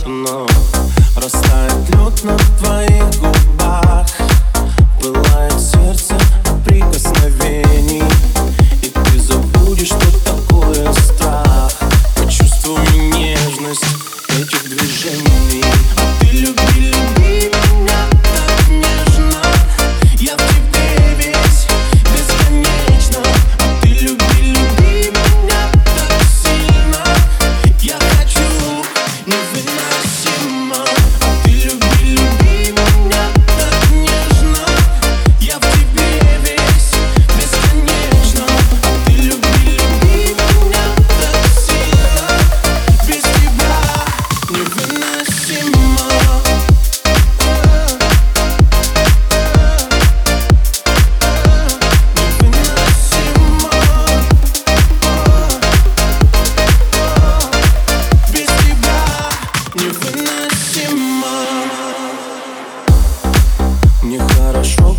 up and now.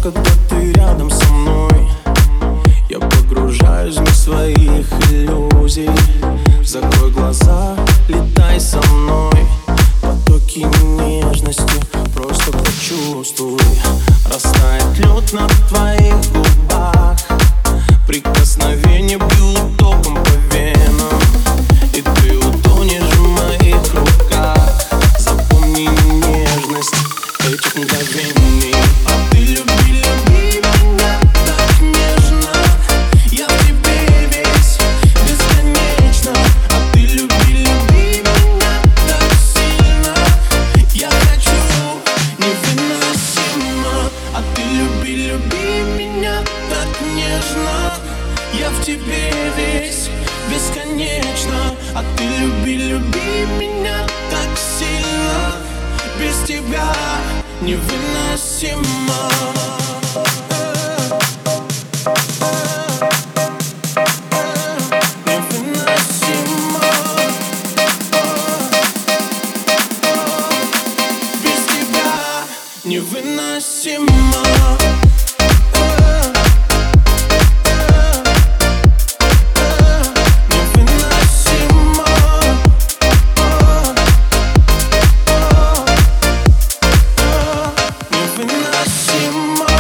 когда ты рядом со мной. Я погружаюсь в своих иллюзий. Закрой глаза, летай со мной. Потоки нежности просто почувствуй. Растает лед на твоих губах. Прикосновение бьют током люби меня так нежно. Я в тебе весь бесконечно. А ты люби, люби меня так сильно. Без тебя невыносимо. Невыносимо. Без тебя невыносимо. See Simone.